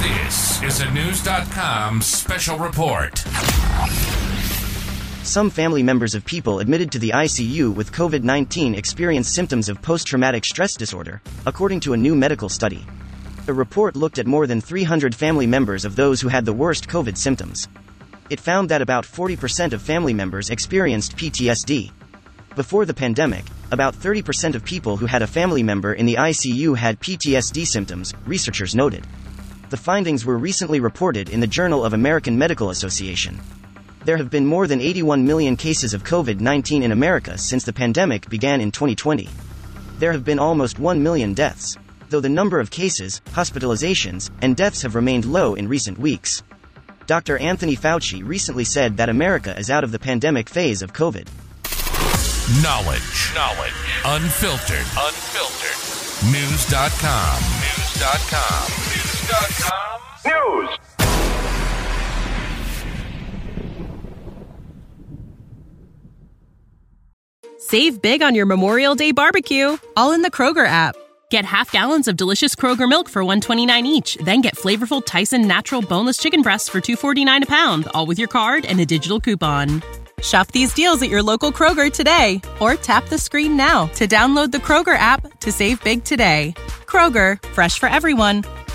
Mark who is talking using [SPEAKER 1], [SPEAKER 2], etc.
[SPEAKER 1] This is a Knewz.com special report.
[SPEAKER 2] Some family members of people admitted to the ICU with COVID 19 experience symptoms of post traumatic stress disorder, according to a new medical study. The report looked at more than 300 family members of those who had the worst COVID symptoms. It found that about 40% of family members experienced PTSD. Before the pandemic, about 30% of people who had a family member in the ICU had PTSD symptoms, researchers noted. The findings were recently reported in the Journal of American Medical Association. There have been more than 81 million cases of COVID 19 in America since the pandemic began in 2020. There have been almost 1 million deaths, though the number of cases, hospitalizations, and deaths have remained low in recent weeks. Dr. Anthony Fauci recently said that America is out of the pandemic phase of COVID.
[SPEAKER 1] Knowledge. Knowledge. Unfiltered. Unfiltered. Knewz.com. Knewz.com. News.
[SPEAKER 3] Save big on your Memorial Day barbecue, all in the Kroger app. Get half gallons of delicious Kroger milk for 129 each, then get flavorful Tyson natural boneless chicken breasts for 249 a pound, all with your card and a digital coupon. Shop these deals at your local Kroger today or tap the screen now to download the Kroger app to save big today. Kroger, fresh for everyone.